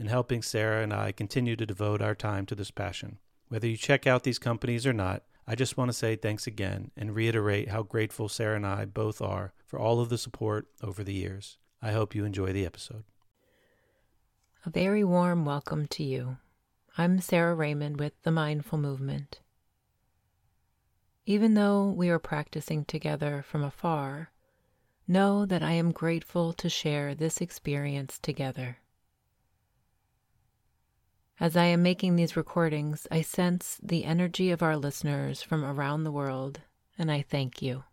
in helping Sara and I continue to devote our time to this passion. Whether you check out these companies or not, I just want to say thanks again and reiterate how grateful Sara and I both are for all of the support over the years. I hope you enjoy the episode. A very warm welcome to you. I'm Sara Raymond with the Mindful Movement. Even though we are practicing together from afar, know that I am grateful to share this experience together. As I am making these recordings, I sense the energy of our listeners from around the world, and I thank you.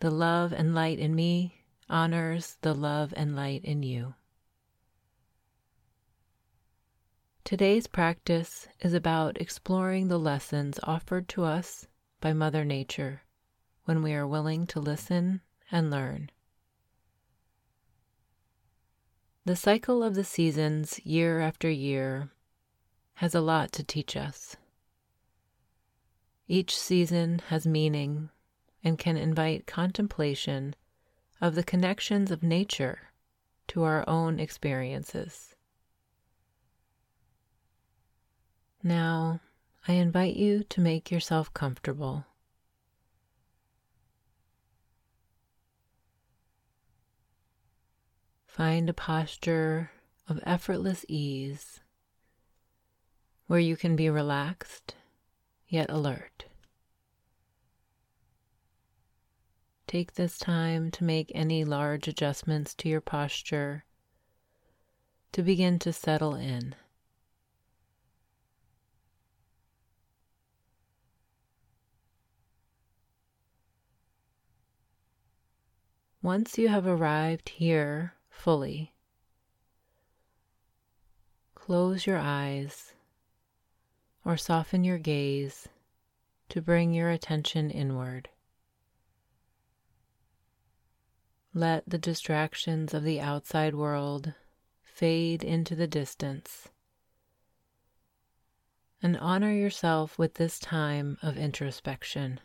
The love and light in me honors the love and light in you. Today's practice is about exploring the lessons offered to us by Mother Nature when we are willing to listen and learn. The cycle of the seasons, year after year, has a lot to teach us. Each season has meaning and can invite contemplation of the connections of nature to our own experiences. Now, I invite you to make yourself comfortable. Find a posture of effortless ease where you can be relaxed yet alert. Take this time to make any large adjustments to your posture to begin to settle in. Once you have arrived here fully. Close your eyes or soften your gaze to bring your attention inward. Let the distractions of the outside world fade into the distance and honor yourself with this time of introspection.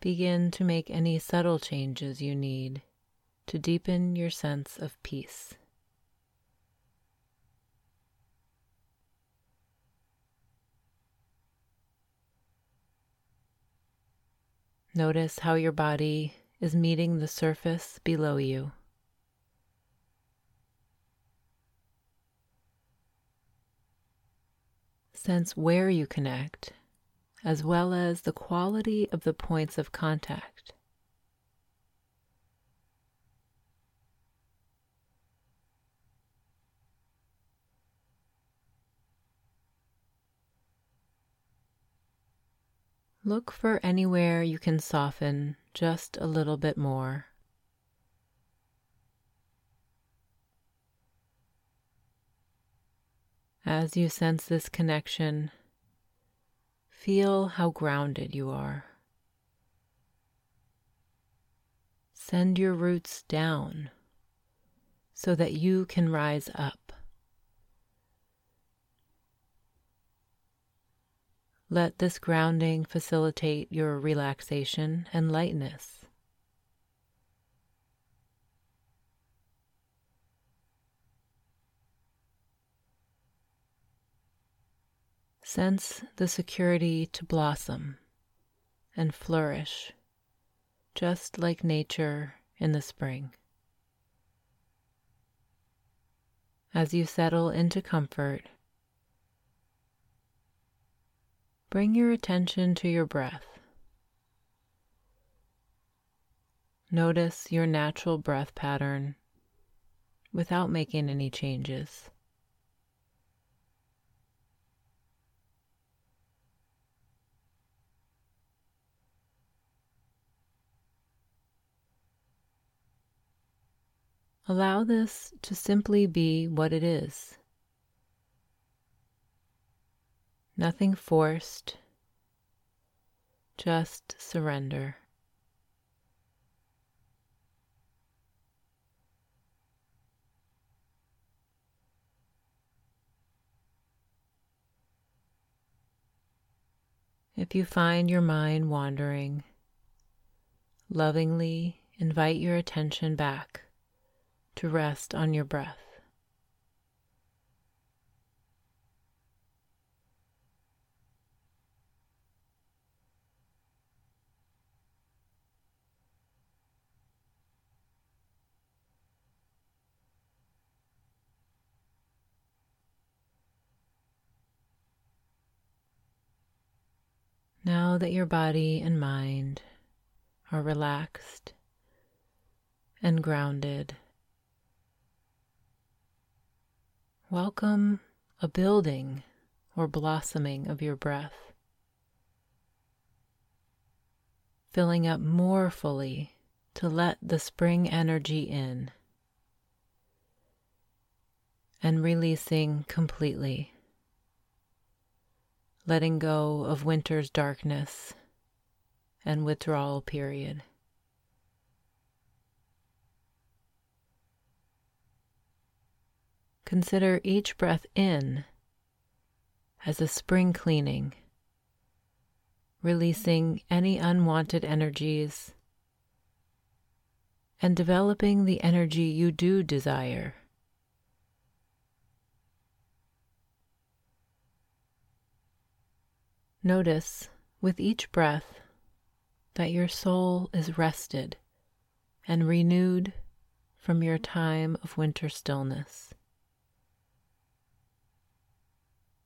Begin to make any subtle changes you need to deepen your sense of peace. Notice how your body is meeting the surface below you. Sense where you connect as well as the quality of the points of contact. Look for anywhere you can soften just a little bit more. As you sense this connection, Feel how grounded you are. Send your roots down so that you can rise up. Let this grounding facilitate your relaxation and lightness. Sense the security to blossom and flourish, just like nature in the spring. As you settle into comfort, bring your attention to your breath. Notice your natural breath pattern without making any changes. Allow this to simply be what it is. Nothing forced, just surrender. If you find your mind wandering, lovingly invite your attention back to rest on your breath. Now that your body and mind are relaxed and grounded, welcome a building or blossoming of your breath, filling up more fully to let the spring energy in. And releasing completely. Letting go of winter's darkness and withdrawal period. Consider each breath in as a spring cleaning, releasing any unwanted energies and developing the energy you do desire. Notice with each breath that your soul is rested and renewed from your time of winter stillness.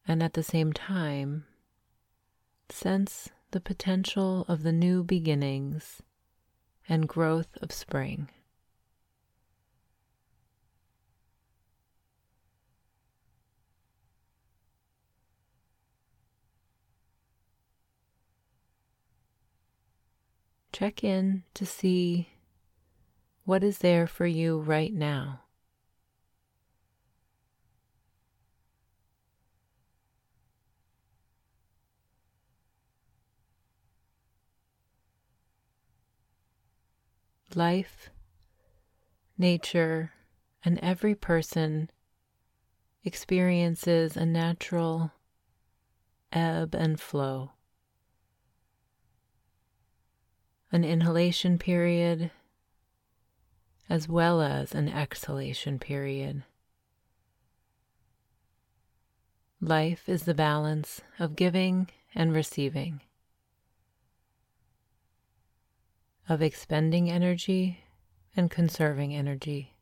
And at the same time, sense the potential of the new beginnings and growth of spring. check in to see what is there for you right now. Life, nature, and every person experiences a natural ebb and flow an inhalation period as well as an exhalation period. Life is the balance of giving and receiving, of expending energy and conserving energy.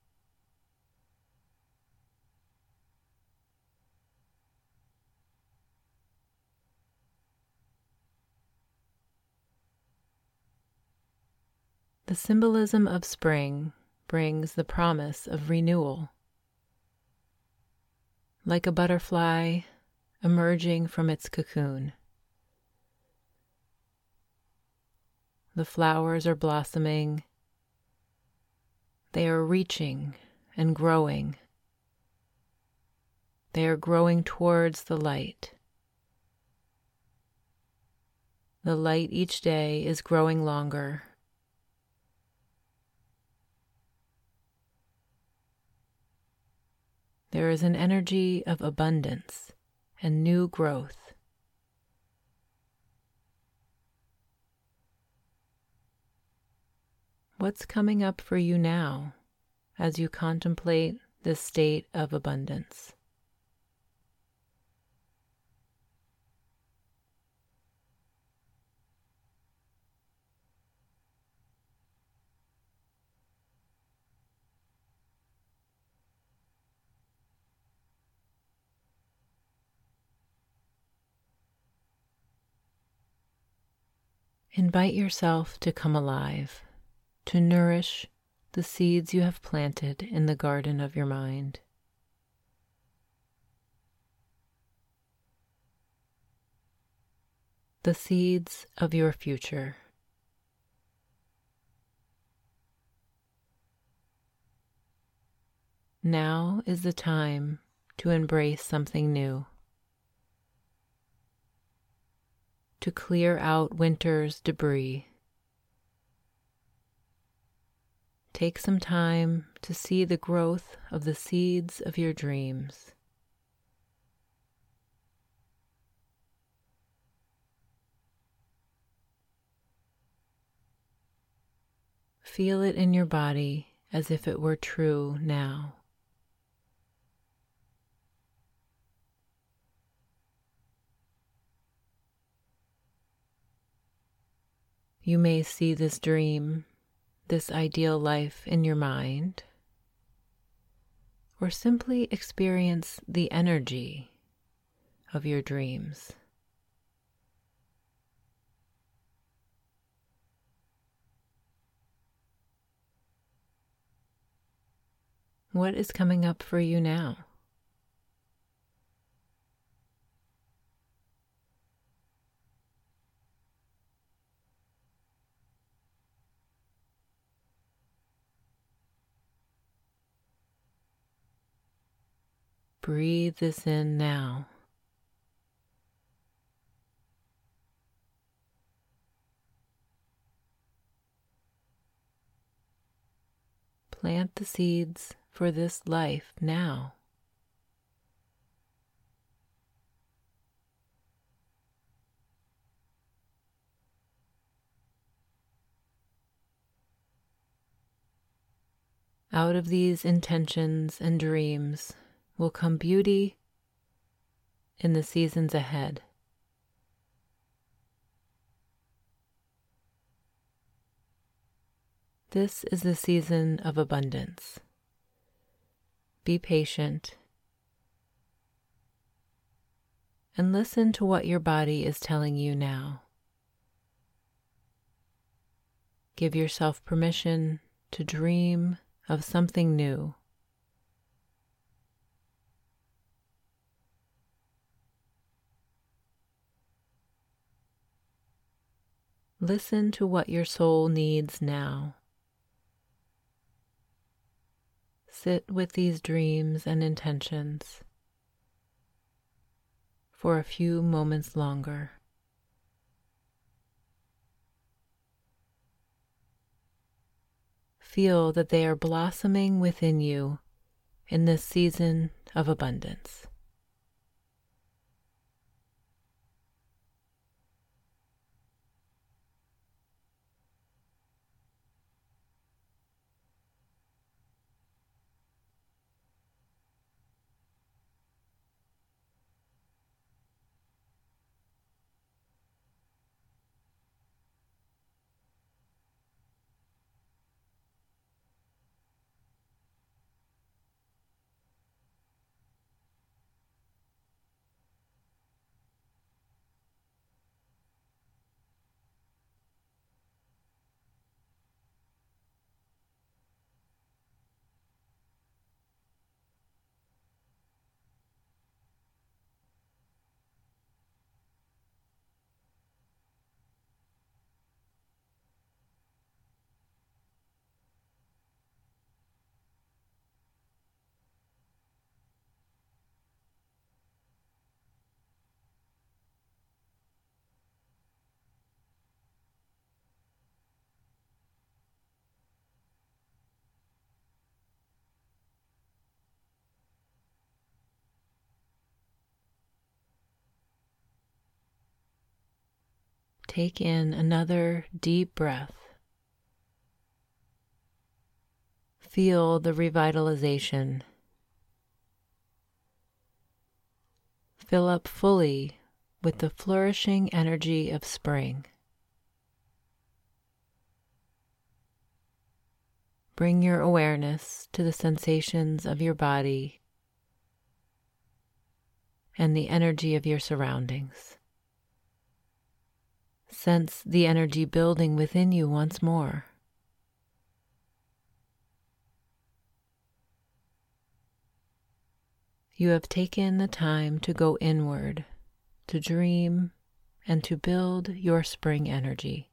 The symbolism of spring brings the promise of renewal. Like a butterfly emerging from its cocoon. The flowers are blossoming. They are reaching and growing. They are growing towards the light. The light each day is growing longer there is an energy of abundance and new growth. What's coming up for you now as you contemplate this state of abundance? Invite yourself to come alive to nourish the seeds you have planted in the garden of your mind. The seeds of your future. Now is the time to embrace something new. To clear out winter's debris. Take some time to see the growth of the seeds of your dreams. Feel it in your body as if it were true now. You may see this dream, this ideal life in your mind, or simply experience the energy of your dreams. What is coming up for you now? Breathe this in now. Plant the seeds for this life now. Out of these intentions and dreams, will come beauty in the seasons ahead. This is the season of abundance. Be patient and listen to what your body is telling you now. Give yourself permission to dream of something new. Listen to what your soul needs now. Sit with these dreams and intentions for a few moments longer. Feel that they are blossoming within you in this season of abundance. Take in another deep breath. Feel the revitalization. Fill up fully with the flourishing energy of spring. Bring your awareness to the sensations of your body and the energy of your surroundings. Sense the energy building within you once more. You have taken the time to go inward, to dream, and to build your spring energy.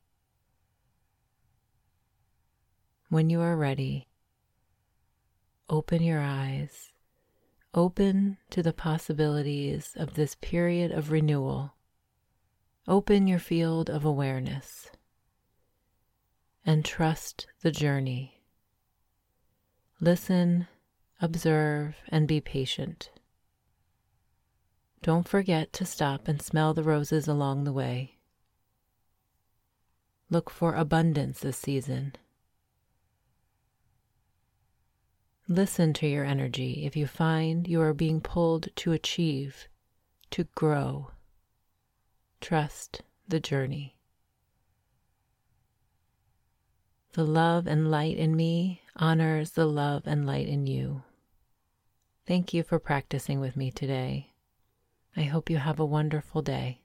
When you are ready, open your eyes, open to the possibilities of this period of renewal. Open your field of awareness and trust the journey. Listen, observe, and be patient. Don't forget to stop and smell the roses along the way. Look for abundance this season. Listen to your energy if you find you are being pulled to achieve, to grow. Trust the journey. The love and light in me honors the love and light in you. Thank you for practicing with me today. I hope you have a wonderful day.